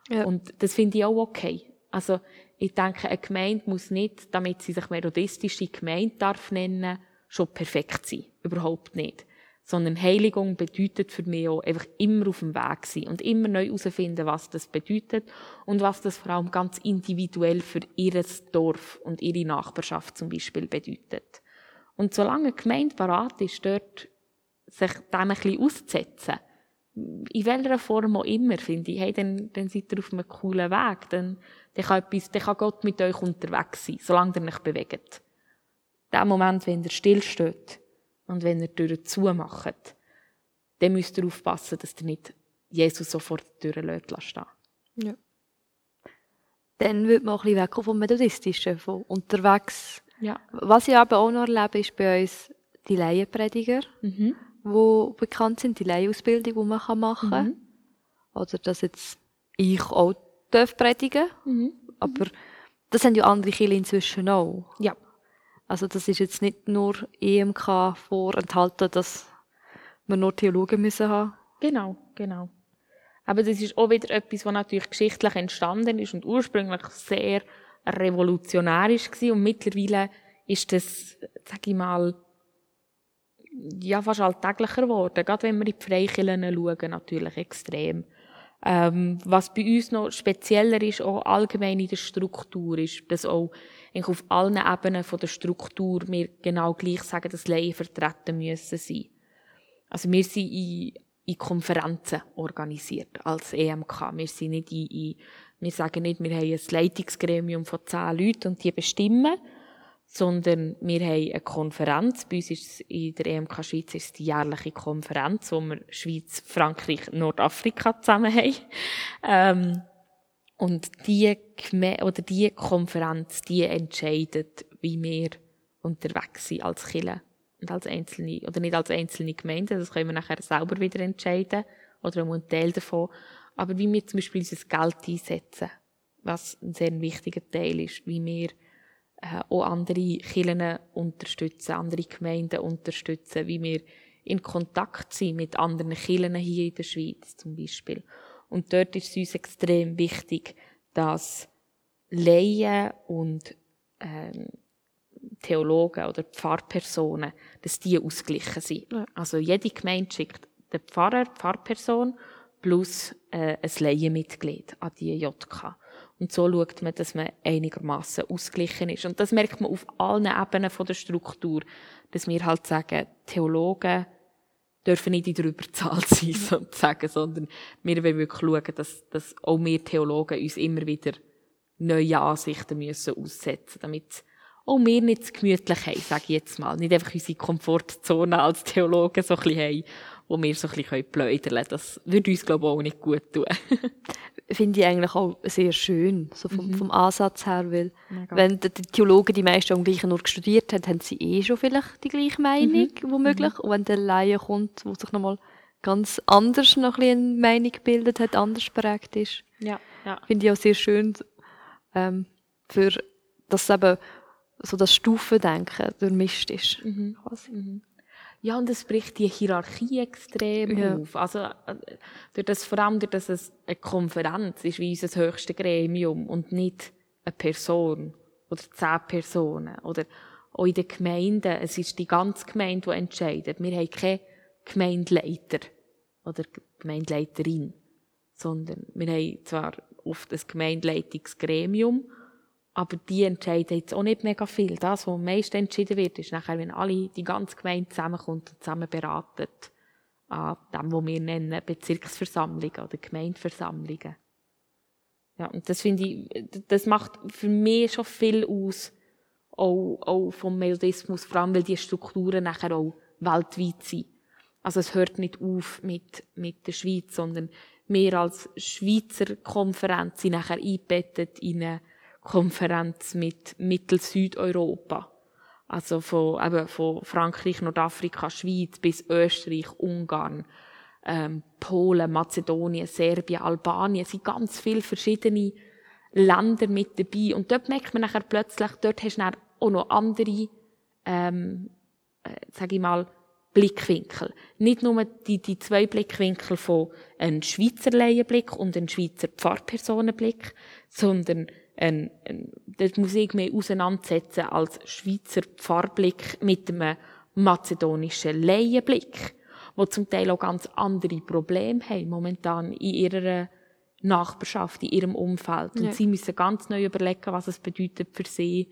Ja. Und das finde ich auch okay. Also, ich denke, eine Gemeinde muss nicht, damit sie sich methodistische Gemeinde darf nennen, schon perfekt sein. Überhaupt nicht. Sondern Heiligung bedeutet für mich auch einfach immer auf dem Weg sein und immer neu herausfinden, was das bedeutet und was das vor allem ganz individuell für ihr Dorf und ihre Nachbarschaft zum Beispiel bedeutet. Und solange eine Gemeinde parat ist, dort sich dem ein bisschen auszusetzen, in welcher Form auch immer, finde ich, hey, dann, dann seid ihr auf einem coolen Weg. Dann, dann, kann etwas, dann kann Gott mit euch unterwegs sein, solange ihr euch bewegt. Dem Moment, wenn ihr stillsteht und wenn ihr die Türen zumacht, dann müsst ihr aufpassen, dass ihr nicht Jesus so vor der Tür lässt stehen. Ja. Dann wird man auch ein bisschen wegkommen vom Methodistischen, von unterwegs ja. Was ich aber auch noch erlebe, ist bei uns die Laienprediger, mhm. Die bekannt sind, die Laienhausbildung, die man machen kann. Mhm. Oder dass jetzt ich auch darf predigen mhm. Aber das haben ja andere Kinder inzwischen auch. Ja. Also das ist jetzt nicht nur EMK vorenthalten, dass wir nur Theologen müssen haben. Genau, genau. Aber das ist auch wieder etwas, was natürlich geschichtlich entstanden ist und ursprünglich sehr revolutionärisch gewesen und mittlerweile ist das, sag ich mal, ja, fast alltäglicher geworden. Gerade wenn wir in die Freikirchen schauen, natürlich extrem. Ähm, was bei uns noch spezieller ist, auch allgemein in der Struktur, ist, dass auch auf allen Ebenen von der Struktur wir genau gleich sagen, dass Laien vertreten müssen sein. Also wir sind in, in Konferenzen organisiert als EMK. Wir sind nicht in, in wir sagen nicht, wir haben ein Leitungsgremium von zehn Leuten und die bestimmen, sondern wir haben eine Konferenz. Bei uns ist es in der EMK Schweiz ist die jährliche Konferenz, wo wir Schweiz, Frankreich, Nordafrika zusammen haben. Ähm, und die, oder die Konferenz, die entscheidet, wie wir unterwegs sind als Kille und als einzelne, oder nicht als einzelne Gemeinden, das können wir nachher selber wieder entscheiden, oder ein Teil davon, aber wie wir zum Beispiel unser Geld einsetzen, was ein sehr wichtiger Teil ist, wie wir äh, auch andere Kirchen unterstützen, andere Gemeinden unterstützen, wie wir in Kontakt sind mit anderen Kirchen hier in der Schweiz zum Beispiel. Und dort ist es uns extrem wichtig, dass Laien und ähm, Theologen oder Pfarrpersonen, dass die ausgeglichen sind. Ja. Also jede Gemeinde schickt den Pfarrer, die Pfarrperson plus äh, ein Laienmitglied an die JK. Und so schaut man, dass man einigermaßen ausgeglichen ist. Und das merkt man auf allen Ebenen von der Struktur, dass wir halt sagen, Theologen dürfen nicht in der Überzahl sein, sozusagen, sondern wir wollen wirklich schauen, dass, dass auch wir Theologen uns immer wieder neue Ansichten müssen aussetzen, damit auch wir nicht zu gemütlich haben, sage ich jetzt mal. Nicht einfach unsere Komfortzone als Theologen so ein bisschen haben wo wir so ein bisschen pläudern können. Das würde uns, glaube ich, auch nicht gut tun. Finde ich eigentlich auch sehr schön, so vom, mhm. vom Ansatz her, weil Mega. wenn die Theologen die meisten am gleichen Ort studiert haben, haben sie eh schon vielleicht die gleiche Meinung, mhm. womöglich. Mhm. Und wenn der Laie kommt, wo sich nochmal ganz anders noch ein eine Meinung gebildet hat, anders prägt ist, ja, ja. finde ich auch sehr schön, ähm, für, dass eben so das Stufendenken durchmischt ist. Mhm. Mhm. Ja, und es bricht die Hierarchie extrem ja. auf. Also, äh, durch das, vor allem durch das es eine Konferenz ist wie unser höchstes Gremium und nicht eine Person oder zehn Personen oder auch in den Gemeinden. Es ist die ganze Gemeinde, die entscheidet. Wir haben keine Gemeindeleiter oder Gemeindeleiterin, sondern wir haben zwar oft ein Gemeindeleitungsgremium, aber die entscheiden jetzt auch nicht mega viel. Das, was am meisten entschieden wird, ist nachher, wenn alle, die ganze Gemeinde zusammenkommt und zusammen beraten an dem, was wir nennen Bezirksversammlungen oder Gemeindeversammlungen. Ja, und das finde ich, das macht für mich schon viel aus, auch, auch vom Methodismus, vor allem, weil die Strukturen nachher auch weltweit sind. Also es hört nicht auf mit, mit der Schweiz, sondern wir als Schweizer Konferenz sind nachher eingebettet in eine Konferenz mit Mittel-Südeuropa. Also von, eben von Frankreich, Nordafrika, Schweiz bis Österreich, Ungarn, ähm, Polen, Mazedonien, Serbien, Albanien. Es sind ganz viele verschiedene Länder mit dabei. Und dort merkt man nachher plötzlich, dort hast du dann auch noch andere, ähm, äh, sag ich mal, Blickwinkel. Nicht nur die, die zwei Blickwinkel von einem Schweizer Laienblick und einem Schweizer Pfarrpersonenblick, sondern das muss ich mehr auseinandersetzen als Schweizer Pfarrblick mit einem mazedonischen Laienblick, wo zum Teil auch ganz andere Probleme haben momentan in ihrer Nachbarschaft, in ihrem Umfeld. Und ja. sie müssen ganz neu überlegen, was es bedeutet für sie,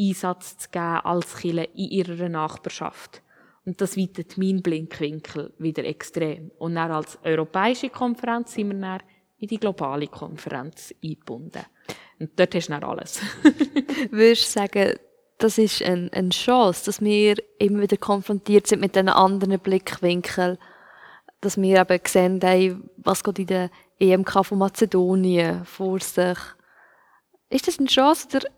Einsatz zu geben als Kille in ihrer Nachbarschaft. Und das weitet mein Blinkwinkel wieder extrem. Und dann als europäische Konferenz sind wir dann in die globale Konferenz eingebunden. Und dort hast du dann alles. Würdest du sagen, das ist eine, eine Chance, dass wir immer wieder konfrontiert sind mit diesen anderen Blickwinkeln, dass wir eben sehen, hey, was geht in der EMK von Mazedonien vor sich. Ist das eine Chance oder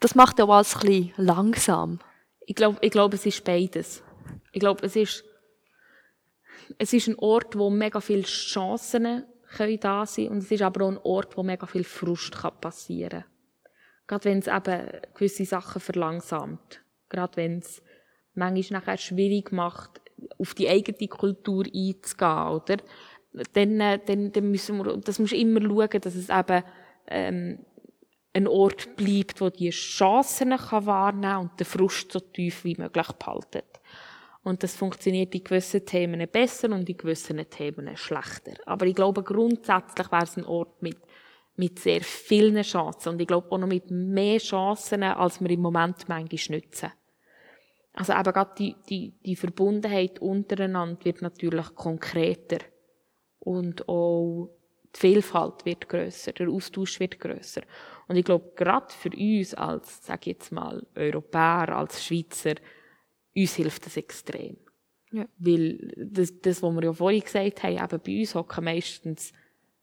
das macht ja alles ein bisschen langsam? Ich glaube, ich glaube, es ist beides. Ich glaube, es ist, es ist ein Ort, wo mega viele Chancen können da sein und es ist aber auch ein Ort, wo mega viel Frust passieren kann. Gerade wenn es eben gewisse Sachen verlangsamt. Gerade wenn es manchmal nachher schwierig macht, auf die eigene Kultur einzugehen, oder? Dann, dann, dann müssen wir, das muss immer schauen, dass es eben, ähm, ein Ort bleibt, wo die Chancen kann wahrnehmen kann und den Frust so tief wie möglich behaltet. Und das funktioniert in gewissen Themen besser und in gewissen Themen schlechter. Aber ich glaube, grundsätzlich wäre es ein Ort mit, mit sehr vielen Chancen. Und ich glaube auch noch mit mehr Chancen, als wir im Moment manchmal nutzen. Also eben gerade die, die, die Verbundenheit untereinander wird natürlich konkreter. Und auch die Vielfalt wird grösser, der Austausch wird grösser. Und ich glaube, gerade für uns als, sag ich jetzt mal, Europäer, als Schweizer, uns hilft das extrem. Ja. Weil das, das, was wir ja vorhin gesagt haben, eben bei uns hocken meistens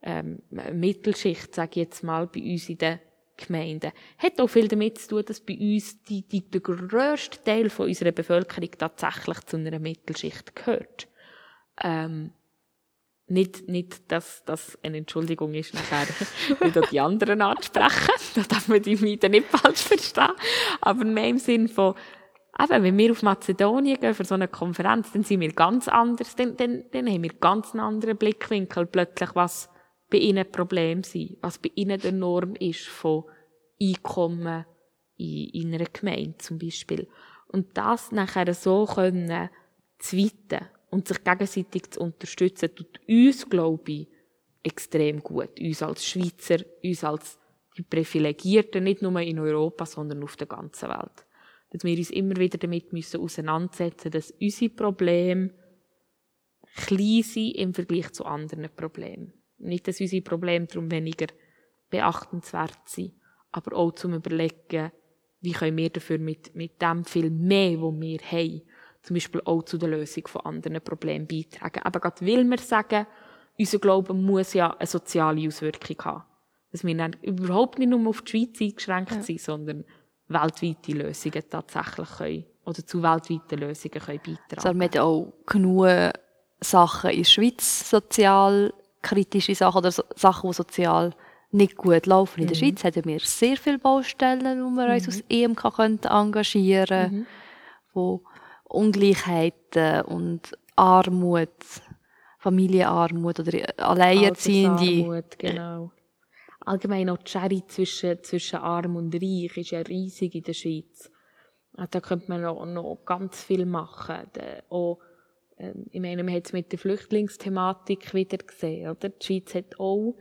ähm, Mittelschicht, sage ich jetzt mal, bei uns in den Gemeinden. Hat auch viel damit zu tun, dass bei uns die, die, der grösste Teil von unserer Bevölkerung tatsächlich zu einer Mittelschicht gehört. Ähm, nicht, nicht, dass das eine Entschuldigung ist, nachher wieder die anderen anzusprechen. Da darf man die Miete nicht falsch verstehen. Aber mehr im Sinn von, eben, wenn wir auf Mazedonien gehen für so eine Konferenz, dann sind wir ganz anders, dann, dann, dann haben wir ganz einen anderen Blickwinkel plötzlich, was bei ihnen Problem sind, was bei ihnen der Norm ist von Einkommen in, in einer Gemeinde zum Beispiel. Und das nachher so können zweiten und sich gegenseitig zu unterstützen, tut uns, glaube ich, extrem gut. Uns als Schweizer, uns als die Privilegierten, nicht nur in Europa, sondern auf der ganzen Welt dass wir uns immer wieder damit müssen auseinandersetzen dass unsere Probleme klein sind im Vergleich zu anderen Problemen. Nicht, dass unsere Probleme darum weniger beachtenswert sind, aber auch zum Überlegen, wie können wir dafür mit, mit dem viel mehr, was wir haben, zum Beispiel auch zu der Lösung von anderen Problemen beitragen. Aber gerade will wir sagen, unser Glauben muss ja eine soziale Auswirkung haben. Dass wir dann überhaupt nicht nur auf die Schweiz eingeschränkt ja. sind, sondern weltweite Lösungen tatsächlich können, oder zu weltweiten Lösungen können beitragen können. Also, wir haben auch genug Sachen in der Schweiz, sozial kritische Sachen oder so, Sachen, die sozial nicht gut laufen. In der mhm. Schweiz haben wir sehr viele Baustellen, wo wir mhm. uns als EMK könnten engagieren könnten, mhm. wo Ungleichheiten und Armut, Familienarmut oder Alleinerziehende. Armut, genau allgemein auch die Schere zwischen, zwischen Arm und Reich ist ja riesig in der Schweiz. Da könnte man noch, noch ganz viel machen. Auch, äh, ich meine, man hat es mit der Flüchtlingsthematik wieder gesehen. Oder? Die Schweiz hat auch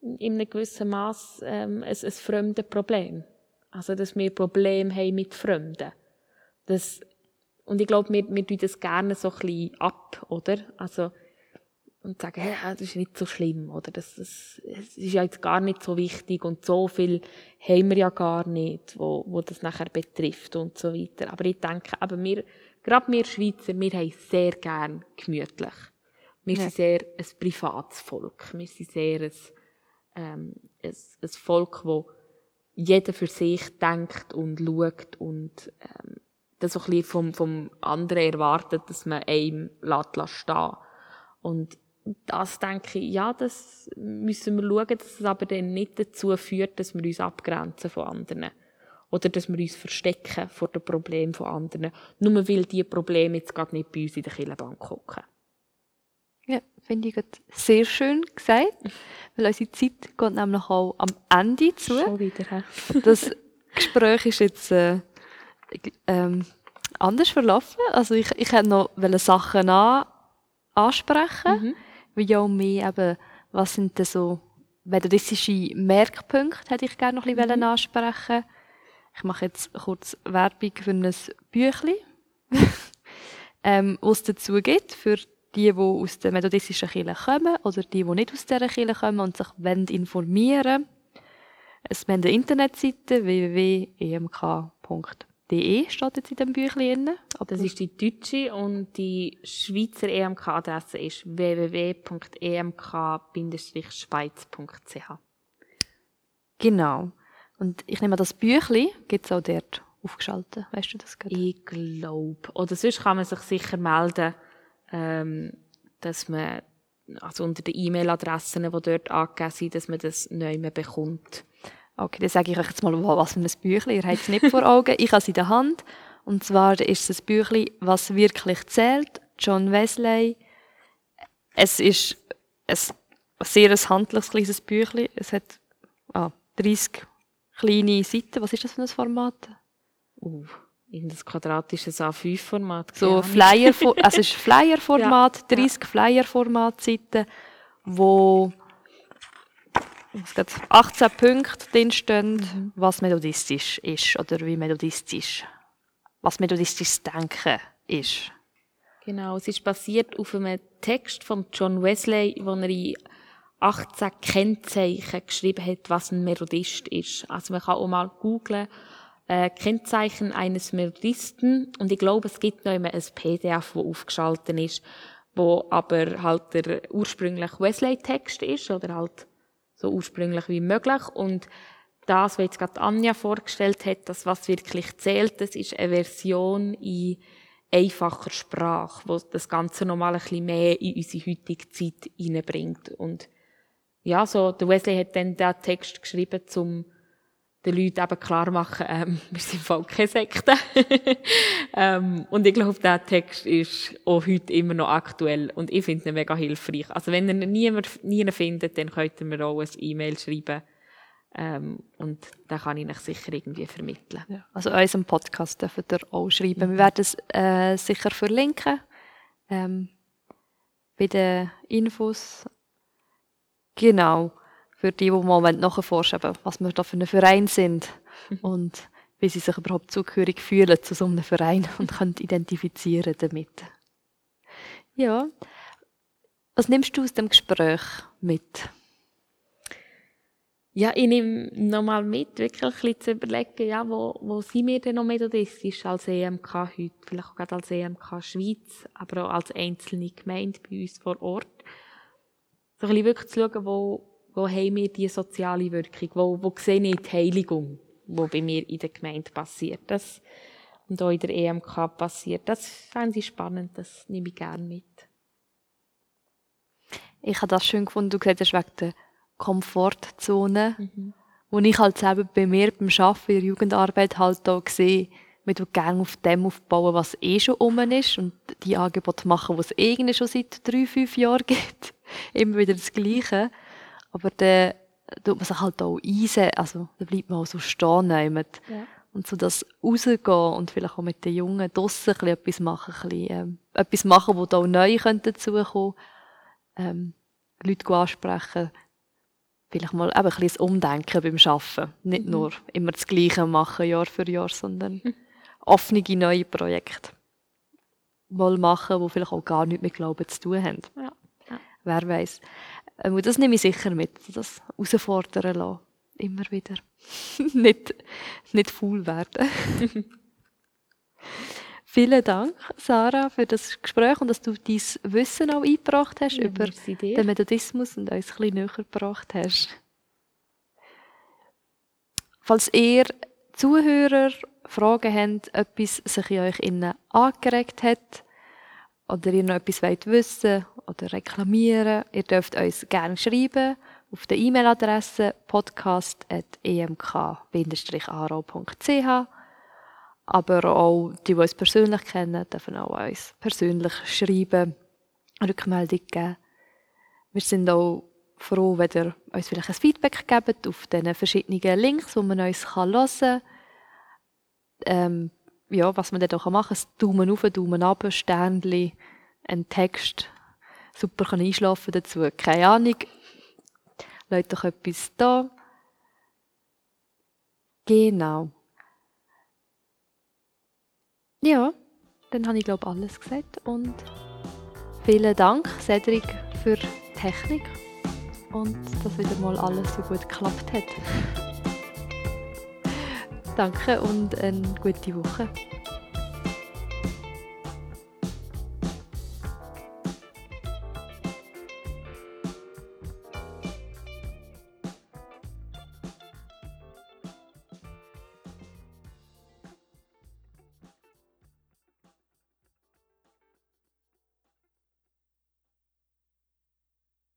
in einem gewissen Maß ähm, ein, ein fremdes Problem. Also, dass wir Probleme haben mit Fremden. Das, und ich glaube, wir, wir tun das gerne so ein bisschen ab, oder? Also, und sagen, hey, das ist nicht so schlimm, oder das, das, das ist ja jetzt gar nicht so wichtig und so viel haben wir ja gar nicht, wo, wo das nachher betrifft und so weiter. Aber ich denke, aber wir gerade wir Schweizer, wir haben sehr gern gemütlich. Wir Ja. sind sehr ein privates Volk. Wir sind sehr ein, ähm, ein, ein Volk, wo jeder für sich denkt und schaut und ähm, das so ein bisschen vom, vom anderen erwartet, dass man einem lässt, lässt stehen Und das denke ich, ja, das müssen wir schauen, dass es aber dann nicht dazu führt, dass wir uns abgrenzen von anderen. Oder dass wir uns verstecken vor den Problemen von anderen. Nur weil diese Probleme jetzt gerade nicht bei uns in der Kirchenbank hocken. Ja, finde ich gerade sehr schön gesagt, weil unsere Zeit geht nämlich auch am Ende zu. Schon wieder? Das Gespräch ist jetzt äh, ähm, anders verlaufen. Also ich, ich hätte noch Sachen an, ansprechen, Mhm. Auch mehr eben, was sind denn so methodistische Merkpunkte, hätte ich gerne noch ein bisschen ansprechen. Ich mache jetzt kurz Werbung für ein Büchlein, ähm, was es dazu gibt, für die, die aus der methodistischen Kirche kommen oder die, die nicht aus dieser Kirche kommen und sich wollen informieren es, wir haben eine Internetseite www.emk.de steht jetzt in dem Büchlein Das ist die deutsche und die Schweizer EMK-Adresse ist www.emk-schweiz.ch. genau. Und ich nehme das Büchlein gibt es auch dort aufgeschaltet. Weißt du das gerade? Ich glaube. Oder sonst kann man sich sicher melden, ähm, dass man, also unter den E-Mail-Adressen, die dort angegeben sind, dass man das neu mehr bekommt. Okay, dann sage ich euch jetzt mal, was für ein Büchlein. Ihr habt es nicht vor Augen. Ich habe es in der Hand. Und zwar ist es ein Büchlein, was wirklich zählt. John Wesley. Es ist ein sehr ein handliches kleines Büchlein. Es hat ah, 30 kleine Seiten. Was ist das für ein Format? Uh, irgendein quadratisches A5-Format. So Flyer, also es ist Flyer-Format, Ja, 30 Flyer-Format-Seiten, wo es gibt 18 Punkte drin stehen, was methodistisch ist oder wie methodistisch, was methodistisches Denken ist. Genau, es ist basiert auf einem Text von John Wesley, wo er in 18 Kennzeichen geschrieben hat, was ein Methodist ist. Also man kann auch mal googlen, äh, Kennzeichen eines Methodisten und ich glaube, es gibt noch immer ein PDF, wo aufgeschaltet ist, wo aber halt der ursprüngliche Wesley-Text ist oder halt so ursprünglich wie möglich und das, was jetzt gerade Anja vorgestellt hat, das, was wirklich zählt, das ist eine Version in einfacher Sprache, wo das Ganze nochmal ein bisschen mehr in unsere heutige Zeit hineinbringt. Und ja, so, der Wesley hat dann den Text geschrieben, um den Leuten eben klar machen, ähm, wir sind voll keine Sekte. ähm, und ich glaube, der Text ist auch heute immer noch aktuell und ich finde ihn mega hilfreich. Also wenn ihr ihn nie findet, dann könnt ihr mir auch ein E-Mail schreiben. Ähm, und dann kann ich euch sicher irgendwie vermitteln. Ja. Also unserem Podcast dürft ihr auch schreiben. Wir werden es äh, sicher verlinken ähm, bei den Infos. Genau. Für die, die mal nachforschen wollen, was wir da für einen Verein sind und wie sie sich überhaupt zugehörig fühlen zu so einem Verein und können identifizieren damit. Ja. Was nimmst du aus dem Gespräch mit? Ja, ich nehme nochmal mit, wirklich ein bisschen zu überlegen, ja, wo, wo sind wir denn noch methodistisch als EMK heute? Vielleicht auch gerade als EMK Schweiz, aber auch als einzelne Gemeinde bei uns vor Ort. So ein bisschen wirklich zu schauen, wo, wo haben wir die soziale Wirkung? Wo, wo sehe ich die Heiligung, die bei mir in der Gemeinde passiert? Das, und auch in der EMK passiert. Das fände ich spannend, das nehme ich gerne mit. Ich habe das schön gefunden, du gesagt hast, wegen der Komfortzone, wo ich halt selber bei mir beim Arbeiten in der Jugendarbeit halt auch sehe, man tut gerne auf dem aufbauen, was eh schon um ist und die Angebote machen, was es irgendwie schon seit drei, fünf Jahren gibt. Immer wieder das Gleiche. Aber dann tut man sich halt auch einsetzen, also da bleibt man auch so stehen. Ja. Und so das rausgehen und vielleicht auch mit den Jungen draussen ein bisschen etwas machen, ein bisschen, ähm, etwas machen, wo da auch neu könnte dazukommen ähm, Leute ansprechen, vielleicht mal eben ein bisschen Umdenken beim Arbeiten. Nicht nur immer das Gleiche machen, Jahr für Jahr, sondern offene neue Projekte mal machen, die vielleicht auch gar nichts mit Glauben zu tun haben. Ja. Ja. Wer weiß. Ähm, das nehme ich sicher mit, das herausfordern lassen. Immer wieder. nicht, nicht faul werden. Vielen Dank, Sarah, für das Gespräch und dass du dein Wissen auch eingebracht hast Ja, über den Methodismus und uns ein bisschen näher gebracht hast. Falls ihr Zuhörer Fragen habt, etwas sich in euch innen angeregt hat oder ihr noch etwas wollt wissen oder reklamieren, ihr dürft uns gerne schreiben auf der E-Mail-Adresse podcast.emk-aro.ch aber auch die, die uns persönlich kennen, dürfen auch uns persönlich schreiben, Rückmeldung geben. Wir sind auch froh, wenn ihr uns vielleicht ein Feedback gebt auf diesen verschiedenen Links, wo man uns hören kann. Ähm, ja, was man dann auch machen kann, Daumen auf, Daumen ab, Sternchen, ein Text. Super kann einschlafen dazu. Keine Ahnung. Leute doch etwas da. Genau. Ja, dann habe ich glaube alles gesagt und vielen Dank, Cedric, für die Technik und dass wieder mal alles so gut geklappt hat. Danke und eine gute Woche.